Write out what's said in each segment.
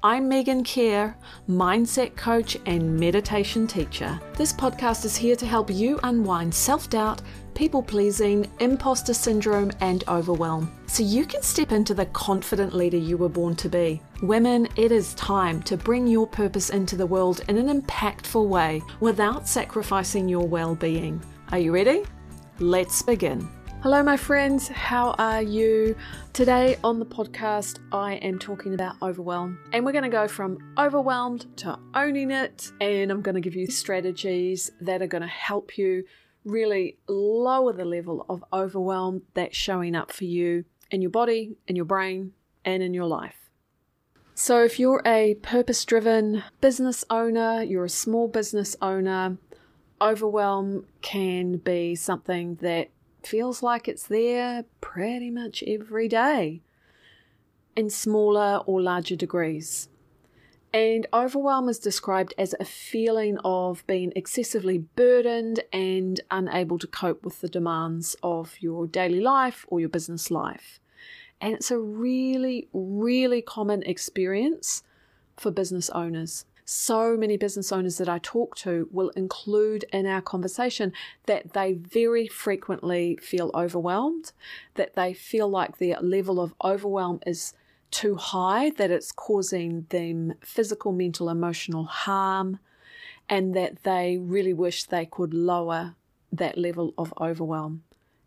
I'm Meegan Care, mindset coach and meditation teacher. This podcast is here to help you unwind self doubt, people pleasing, imposter syndrome, and overwhelm so you can step into the confident leader you were born to be. Women, it is time to bring your purpose into the world in an impactful way without sacrificing your well being. Are you ready? Let's begin. Hello, my friends. How are you? Today on the podcast, I am talking about overwhelm, and we're going to go from overwhelmed to owning it. And I'm going to give you strategies that are going to help you really lower the level of overwhelm that's showing up for you in your body, in your brain, and in your life. So, if you're a purpose driven business owner, you're a small business owner, overwhelm can be something that feels like it's there pretty much every day in smaller or larger degrees. And overwhelm is described as a feeling of being excessively burdened and unable to cope with the demands of your daily life or your business life. And it's a really, really common experience for business owners so many business owners that I talk to will include in our conversation that they very frequently feel overwhelmed, that they feel like their level of overwhelm is too high, that it's causing them physical, mental, emotional harm, and that they really wish they could lower that level of overwhelm.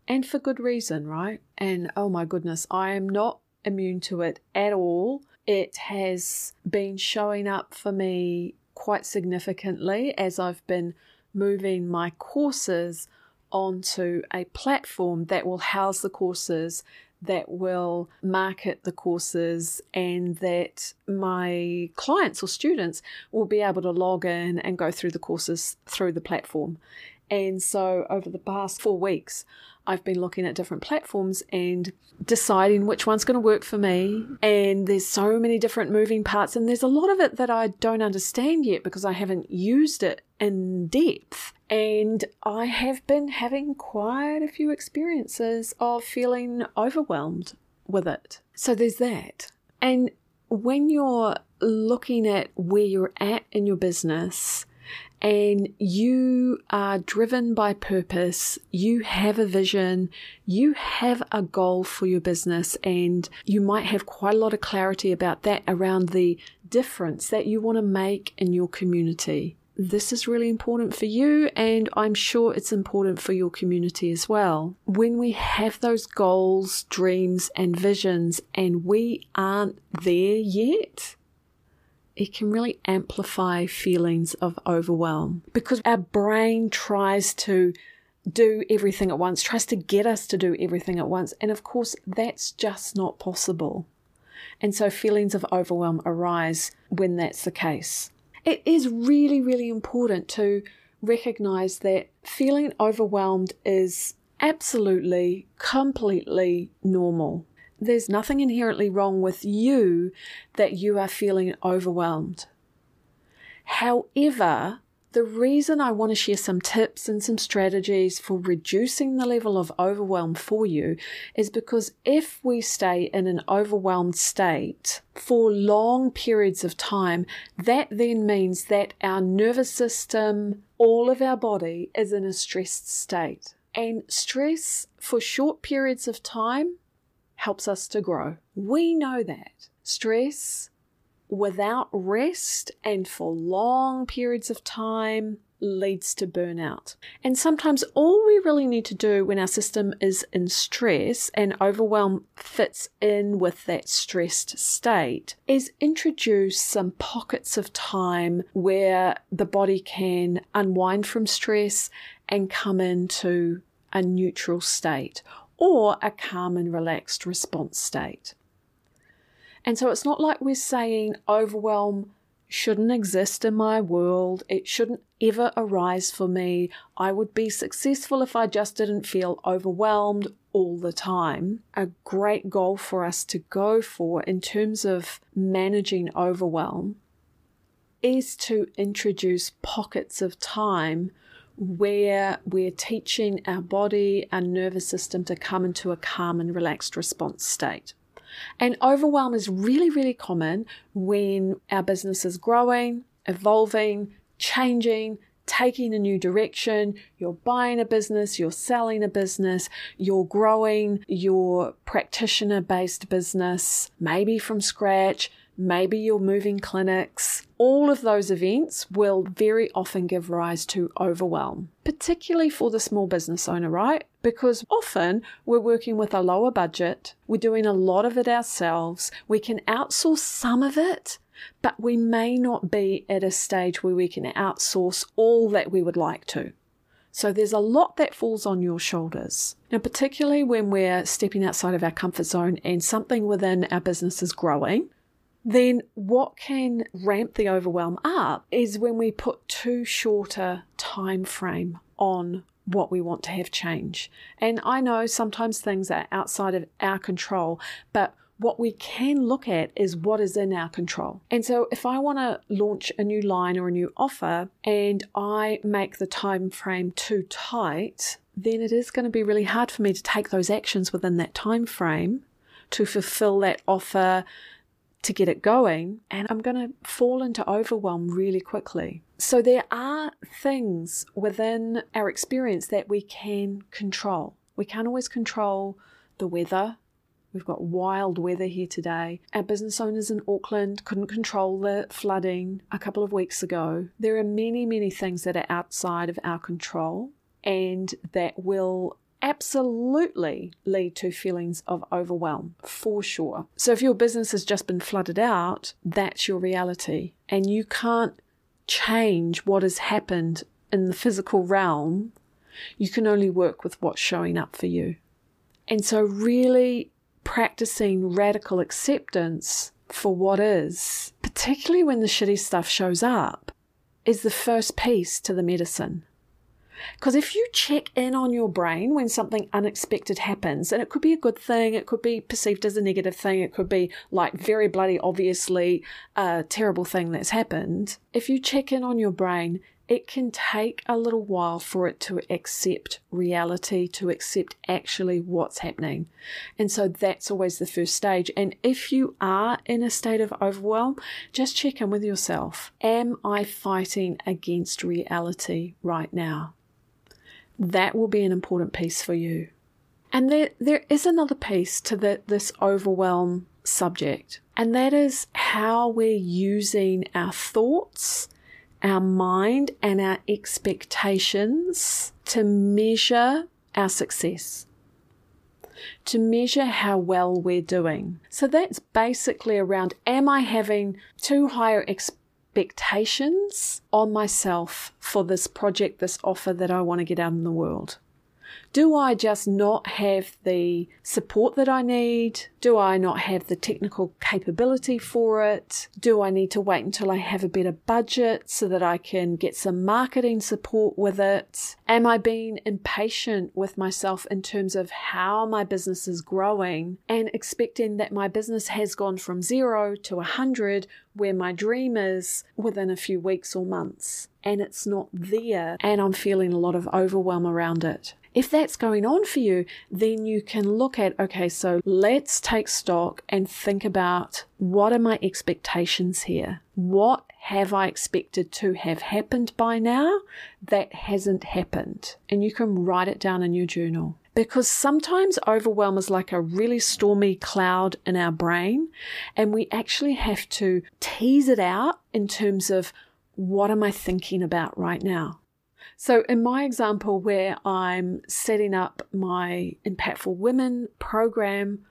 And for good reason, right? And oh my goodness, I am not immune to it at all it has been showing up for me quite significantly as I've been moving my courses onto a platform that will house the courses, that will market the courses, and that my clients or students will be able to log in and go through the courses through the platform. And so over the past four weeks, I've been looking at different platforms and deciding which one's going to work for me. And there's so many different moving parts, and there's a lot of it that I don't understand yet because I haven't used it in depth. And I have been having quite a few experiences of feeling overwhelmed with it. So there's that. And when you're looking at where you're at in your business, and you are driven by purpose, you have a vision, you have a goal for your business, and you might have quite a lot of clarity about that around the difference that you want to make in your community. This is really important for you, and I'm sure it's important for your community as well. When we have those goals, dreams, and visions, and we aren't there yet, it can really amplify feelings of overwhelm because our brain tries to do everything at once, tries to get us to do everything at once. And of course, that's just not possible. And so feelings of overwhelm arise when that's the case. It is really, really important to recognize that feeling overwhelmed is absolutely, completely normal. There's nothing inherently wrong with you that you are feeling overwhelmed. However, the reason I want to share some tips and some strategies for reducing the level of overwhelm for you is because if we stay in an overwhelmed state for long periods of time, that then means that our nervous system, all of our body is in a stressed state. And stress for short periods of time helps us to grow. We know that. Stress without rest and for long periods of time leads to burnout. And sometimes all we really need to do when our system is in stress and overwhelm fits in with that stressed state is introduce some pockets of time where the body can unwind from stress and come into a neutral state or a calm and relaxed response state. And so it's not like we're saying overwhelm shouldn't exist in my world, it shouldn't ever arise for me. I would be successful if I just didn't feel overwhelmed all the time. A great goal for us to go for in terms of managing overwhelm is to introduce pockets of time where we're teaching our body, our nervous system to come into a calm and relaxed response state. And overwhelm is really, really common when our business is growing, evolving, changing, taking a new direction, you're buying a business, you're selling a business, you're growing your practitioner based business, maybe from scratch, maybe you're moving clinics. All of those events will very often give rise to overwhelm, particularly for the small business owner, right? Because often we're working with a lower budget, we're doing a lot of it ourselves, we can outsource some of it, but we may not be at a stage where we can outsource all that we would like to. So there's a lot that falls on your shoulders. Now, particularly when we're stepping outside of our comfort zone and something within our business is growing, then what can ramp the overwhelm up is when we put too short a time frame on what we want to have change. And I know sometimes things are outside of our control, but what we can look at is what is in our control. And so if I want to launch a new line or a new offer and I make the time frame too tight, then it is going to be really hard for me to take those actions within that time frame to fulfill that offer to get it going and I'm going to fall into overwhelm really quickly. So there are things within our experience that we can control. We can't always control the weather, We've got wild weather here today. Our business owners in Auckland couldn't control the flooding a couple of weeks ago. There are many, many things that are outside of our control and that will absolutely lead to feelings of overwhelm for sure. So if your business has just been flooded out, that's your reality and you can't change what has happened in the physical realm. You can only work with what's showing up for you. And so, really practicing radical acceptance for what is, particularly when the shitty stuff shows up, is the first piece to the medicine. Because if you check in on your brain when something unexpected happens, and it could be a good thing, it could be perceived as a negative thing, it could be like very bloody obviously a terrible thing that's happened. If you check in on your brain, it can take a little while for it to accept reality, to accept actually what's happening. And so that's always the first stage. And if you are in a state of overwhelm, just check in with yourself. Am I fighting against reality right now? That will be an important piece for you. And there, there is another piece to the, this overwhelm subject, and that is how we're using our thoughts our mind and our expectations to measure our success, to measure how well we're doing. So that's basically around am I having too higher expectations on myself for this project, this offer that I want to get out in the world? Do I just not have the support that I need? Do I not have the technical capability for it? Do I need to wait until I have a better budget so that I can get some marketing support with it? Am I being impatient with myself in terms of how my business is growing and expecting that my business has gone from zero to a hundred where my dream is within a few weeks or months? And it's not there, and I'm feeling a lot of overwhelm around it. If that's going on for you, then you can look at okay, so let's take stock and think about what are my expectations here? What have I expected to have happened by now that hasn't happened? And you can write it down in your journal because sometimes overwhelm is like a really stormy cloud in our brain, and we actually have to tease it out in terms of what am I thinking about right now? So, in my example, where I'm setting up my Impactful Women program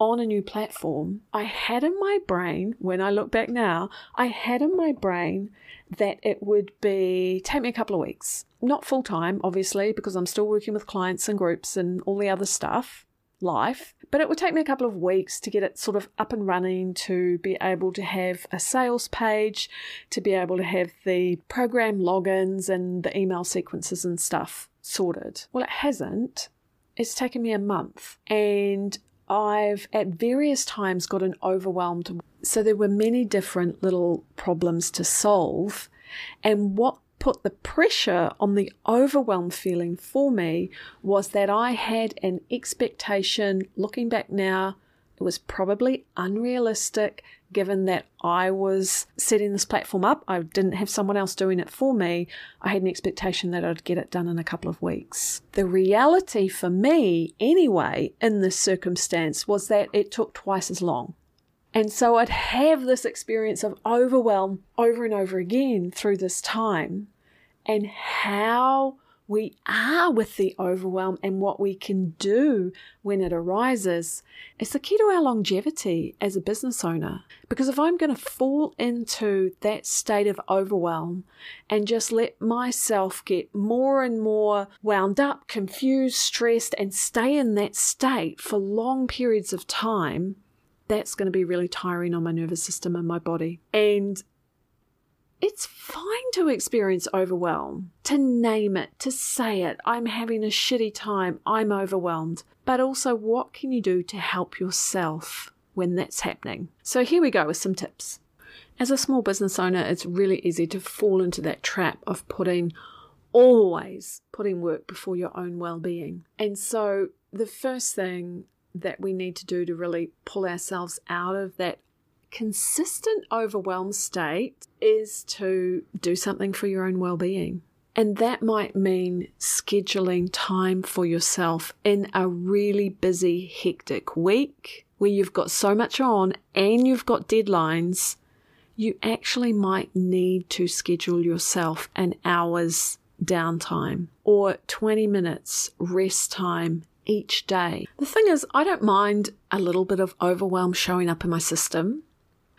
on a new platform, I had in my brain, when I look back now, I had in my brain that it would be take me a couple of weeks. Not full time, obviously, because I'm still working with clients and groups and all the other stuff life, but it would take me a couple of weeks to get it sort of up and running, to be able to have a sales page, to be able to have the program logins and the email sequences and stuff sorted. Well, it hasn't. It's taken me a month and I've at various times gotten overwhelmed. So there were many different little problems to solve. And what put the pressure on the overwhelm feeling for me was that I had an expectation, looking back now, It was probably unrealistic given that I was setting this platform up. I didn't have someone else doing it for me. I had an expectation that I'd get it done in a couple of weeks. The reality for me, anyway, in this circumstance was that it took twice as long. And so I'd have this experience of overwhelm over and over again through this time and how we are with the overwhelm and what we can do when it arises is the key to our longevity as a business owner. Because if I'm going to fall into that state of overwhelm and just let myself get more and more wound up, confused, stressed, and stay in that state for long periods of time, that's going to be really tiring on my nervous system and my body. And it's fine to experience overwhelm, to name it, to say it. I'm having a shitty time. I'm overwhelmed. But also, what can you do to help yourself when that's happening? So, here we go with some tips. As a small business owner, it's really easy to fall into that trap of putting always putting work before your own well being. And so, the first thing that we need to do to really pull ourselves out of that consistent overwhelmed state is to do something for your own well being. And that might mean scheduling time for yourself in a really busy, hectic week where you've got so much on and you've got deadlines. You actually might need to schedule yourself an hour's downtime or 20 minutes rest time each day. The thing is, I don't mind a little bit of overwhelm showing up in my system.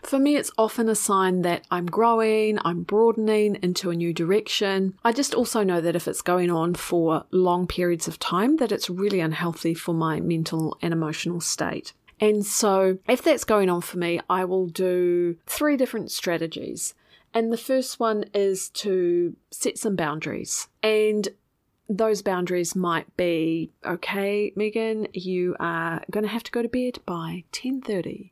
For me, it's often a sign that I'm growing, I'm broadening into a new direction. I just also know that if it's going on for long periods of time, that it's really unhealthy for my mental and emotional state. And so, if that's going on for me, I will do three different strategies. And the first one is to set some boundaries. And those boundaries might be okay meegan you are going to have to go to bed by 10:30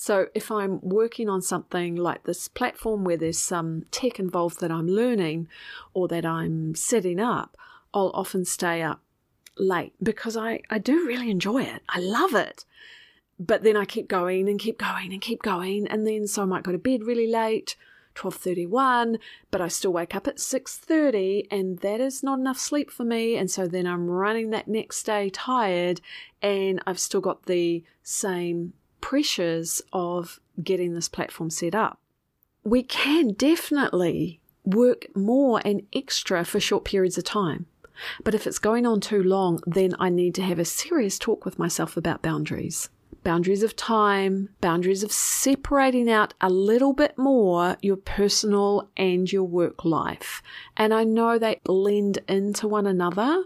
so if I'm working on something like this platform where there's some tech involved that I'm learning or that I'm setting up, I'll often stay up late because I, I do really enjoy it. I love it. But then I keep going and keep going and keep going. And then so I might go to bed really late, 12.31, but I still wake up at 6.30 and that is not enough sleep for me. And so then I'm running that next day tired and I've still got the same pressures of getting this platform set up. We can definitely work more and extra for short periods of time. But if it's going on too long, then I need to have a serious talk with myself about boundaries. Boundaries of time, boundaries of separating out a little bit more your personal and your work life. And I know they blend into one another,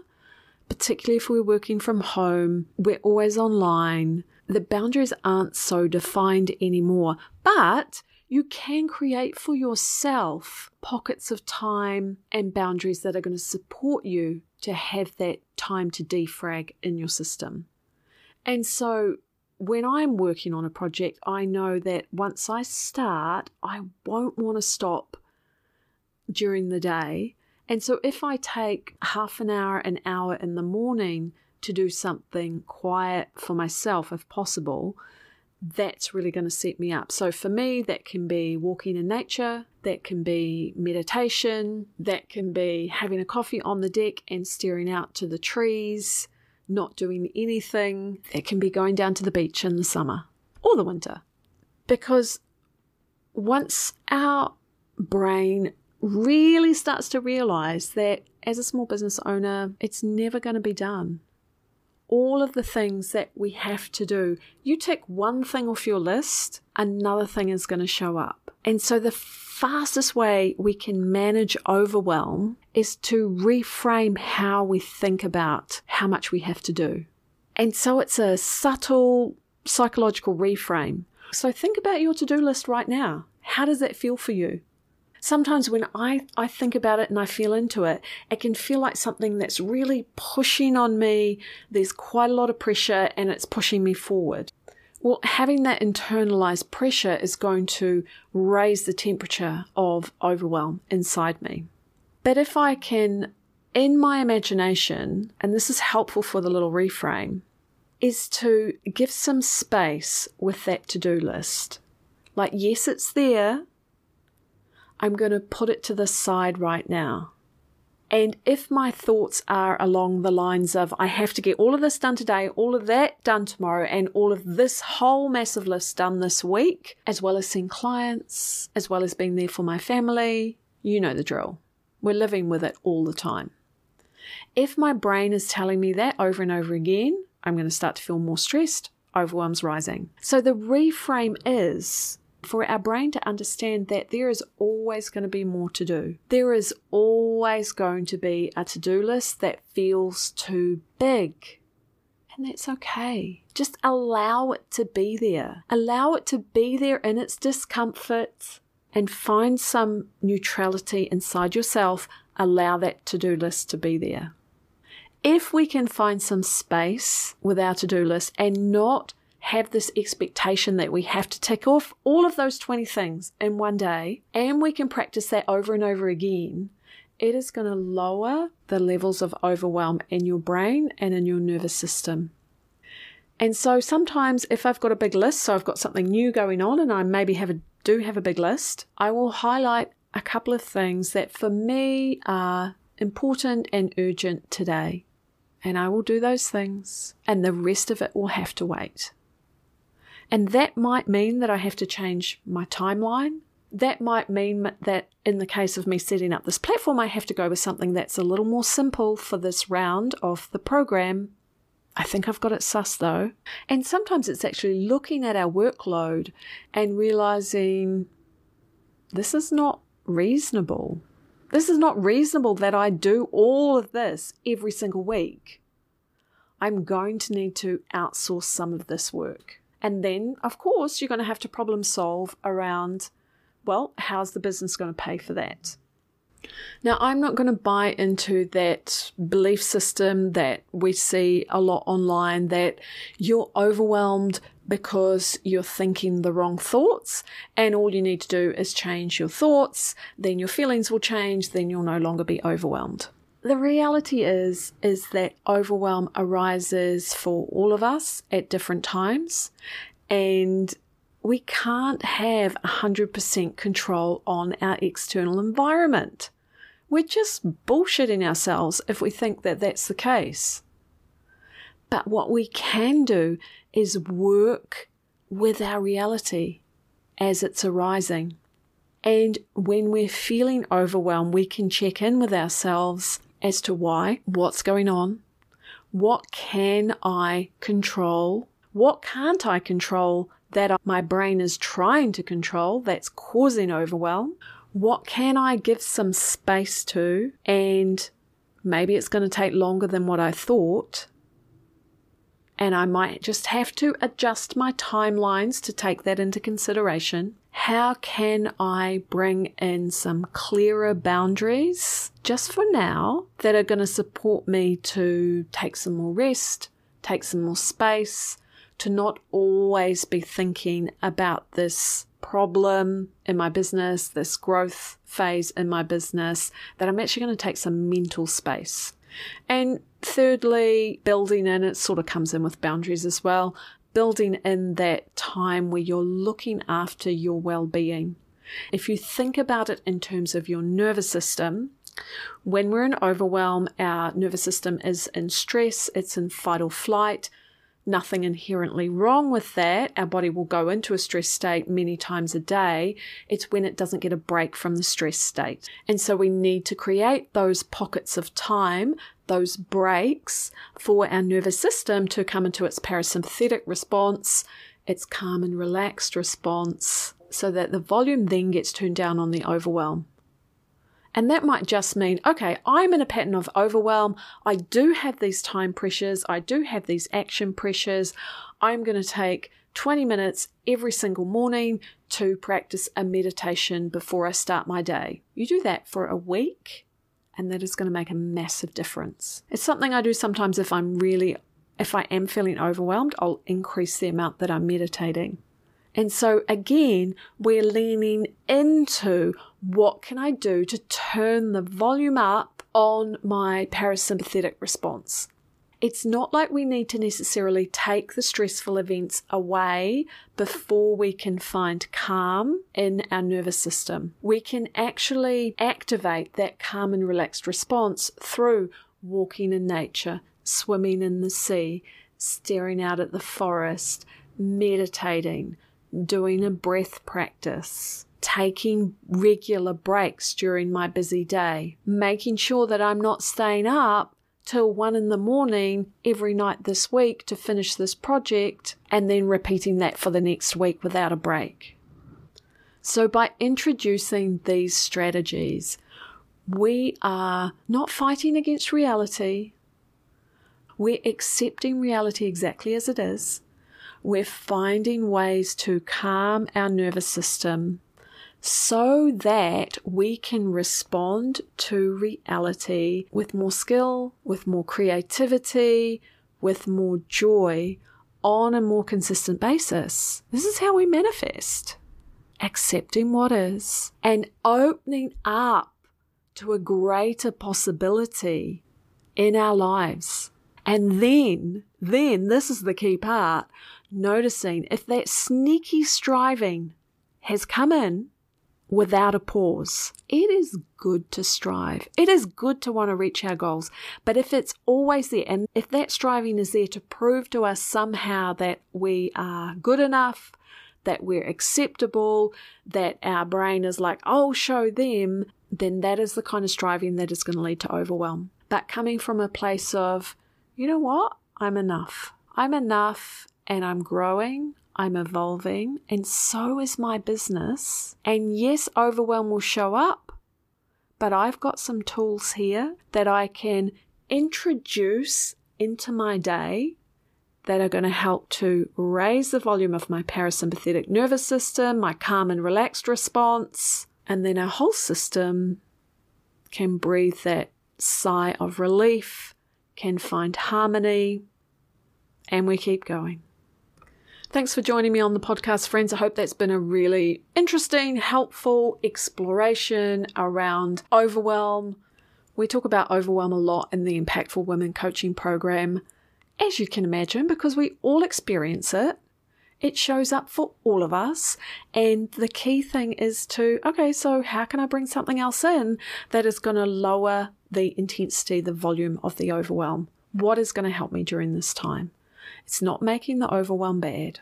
particularly if we're working from home, we're always online the boundaries aren't so defined anymore, but you can create for yourself pockets of time and boundaries that are going to support you to have that time to defrag in your system. And so when I'm working on a project, I know that once I start, I won't want to stop during the day. And so if I take half an hour, an hour in the morning to do something quiet for myself if possible, that's really going to set me up. So for me, that can be walking in nature, that can be meditation, that can be having a coffee on the deck and staring out to the trees, not doing anything. That can be going down to the beach in the summer or the winter. Because once our brain really starts to realize that as a small business owner, it's never going to be done all of the things that we have to do. You tick one thing off your list, another thing is going to show up. And so the fastest way we can manage overwhelm is to reframe how we think about how much we have to do. And so it's a subtle psychological reframe. So think about your to do list right now. How does that feel for you? Sometimes when I, I think about it and I feel into it, it can feel like something that's really pushing on me. There's quite a lot of pressure and it's pushing me forward. Well, having that internalized pressure is going to raise the temperature of overwhelm inside me. But if I can, in my imagination, and this is helpful for the little reframe, is to give some space with that to do list. Like, yes, it's there. I'm going to put it to the side right now. And if my thoughts are along the lines of, I have to get all of this done today, all of that done tomorrow, and all of this whole massive list done this week, as well as seeing clients, as well as being there for my family, you know the drill. We're living with it all the time. If my brain is telling me that over and over again, I'm going to start to feel more stressed, overwhelm's rising. So the reframe is for our brain to understand that there is always going to be more to do. There is always going to be a to do list that feels too big. And that's okay. Just allow it to be there. Allow it to be there in its discomfort and find some neutrality inside yourself. Allow that to do list to be there. If we can find some space with our to do list and not have this expectation that we have to tick off all of those 20 things in one day, and we can practice that over and over again, it is going to lower the levels of overwhelm in your brain and in your nervous system. And so sometimes if I've got a big list, so I've got something new going on and I maybe have a, do have a big list, I will highlight a couple of things that for me are important and urgent today. And I will do those things and the rest of it will have to wait. And that might mean that I have to change my timeline. That might mean that in the case of me setting up this platform, I have to go with something that's a little more simple for this round of the program. I think I've got it sus though. And sometimes it's actually looking at our workload and realizing this is not reasonable. This is not reasonable that I do all of this every single week. I'm going to need to outsource some of this work. And then, of course, you're going to have to problem solve around, well, how's the business going to pay for that? Now, I'm not going to buy into that belief system that we see a lot online that you're overwhelmed because you're thinking the wrong thoughts, and all you need to do is change your thoughts, then your feelings will change, then you'll no longer be overwhelmed. The reality is is that overwhelm arises for all of us at different times and we can't have 100% control on our external environment. We're just bullshitting ourselves if we think that that's the case. But what we can do is work with our reality as it's arising. And when we're feeling overwhelmed, we can check in with ourselves as to why, what's going on, what can I control, what can't I control that my brain is trying to control that's causing overwhelm, what can I give some space to, and maybe it's going to take longer than what I thought. And I might just have to adjust my timelines to take that into consideration how can I bring in some clearer boundaries just for now that are going to support me to take some more rest, take some more space, to not always be thinking about this problem in my business, this growth phase in my business, that I'm actually going to take some mental space. And thirdly, building in, it sort of comes in with boundaries as well building in that time where you're looking after your well being. If you think about it in terms of your nervous system, when we're in overwhelm, our nervous system is in stress, it's in fight or flight. Nothing inherently wrong with that. Our body will go into a stress state many times a day. It's when it doesn't get a break from the stress state. And so we need to create those pockets of time those breaks for our nervous system to come into its parasympathetic response, its calm and relaxed response, so that the volume then gets turned down on the overwhelm. And that might just mean, okay, I'm in a pattern of overwhelm. I do have these time pressures. I do have these action pressures. I'm going to take 20 minutes every single morning to practice a meditation before I start my day. You do that for a week and that is going to make a massive difference. It's something I do sometimes if I'm really, if I am feeling overwhelmed, I'll increase the amount that I'm meditating. And so again, we're leaning into what can I do to turn the volume up on my parasympathetic response. It's not like we need to necessarily take the stressful events away before we can find calm in our nervous system. We can actually activate that calm and relaxed response through walking in nature, swimming in the sea, staring out at the forest, meditating, doing a breath practice, taking regular breaks during my busy day, making sure that I'm not staying up till one in the morning every night this week to finish this project, and then repeating that for the next week without a break. So, by introducing these strategies, we are not fighting against reality. We're accepting reality exactly as it is. We're finding ways to calm our nervous system so that we can respond to reality with more skill, with more creativity, with more joy on a more consistent basis. This is how we manifest accepting what is and opening up to a greater possibility in our lives. And then, then, this is the key part noticing if that sneaky striving has come in without a pause. It is good to strive. It is good to want to reach our goals. But if it's always there, and if that striving is there to prove to us somehow that we are good enough, that we're acceptable, that our brain is like, I'll show them, then that is the kind of striving that is going to lead to overwhelm. But coming from a place of, you know what? I'm enough. I'm enough and I'm growing. I'm evolving, and so is my business. And yes, overwhelm will show up, but I've got some tools here that I can introduce into my day that are going to help to raise the volume of my parasympathetic nervous system, my calm and relaxed response, and then our whole system can breathe that sigh of relief, can find harmony, and we keep going. Thanks for joining me on the podcast, friends. I hope that's been a really interesting, helpful exploration around overwhelm. We talk about overwhelm a lot in the Impactful Women coaching program, as you can imagine, because we all experience it. It shows up for all of us. And the key thing is to, okay, so how can I bring something else in that is going to lower the intensity, the volume of the overwhelm? What is going to help me during this time? It's not making the overwhelm bad.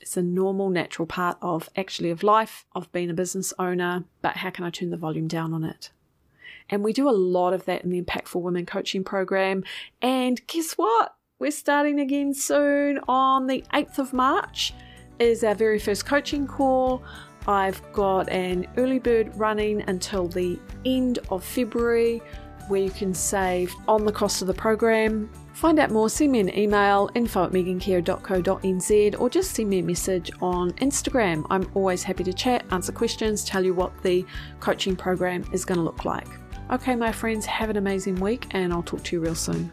It's a normal, natural part of actually of life, of being a business owner, but how can I turn the volume down on it? And we do a lot of that in the Impactful Women coaching program. And guess what? We're starting again soon on the 8th of March is our very first coaching call. I've got an early bird running until the end of February where you can save on the cost of the program Find out more, send me an email, info at meegancare.co.nz, or just send me a message on Instagram. I'm always happy to chat, answer questions, tell you what the coaching program is going to look like. Okay, my friends, have an amazing week, and I'll talk to you real soon.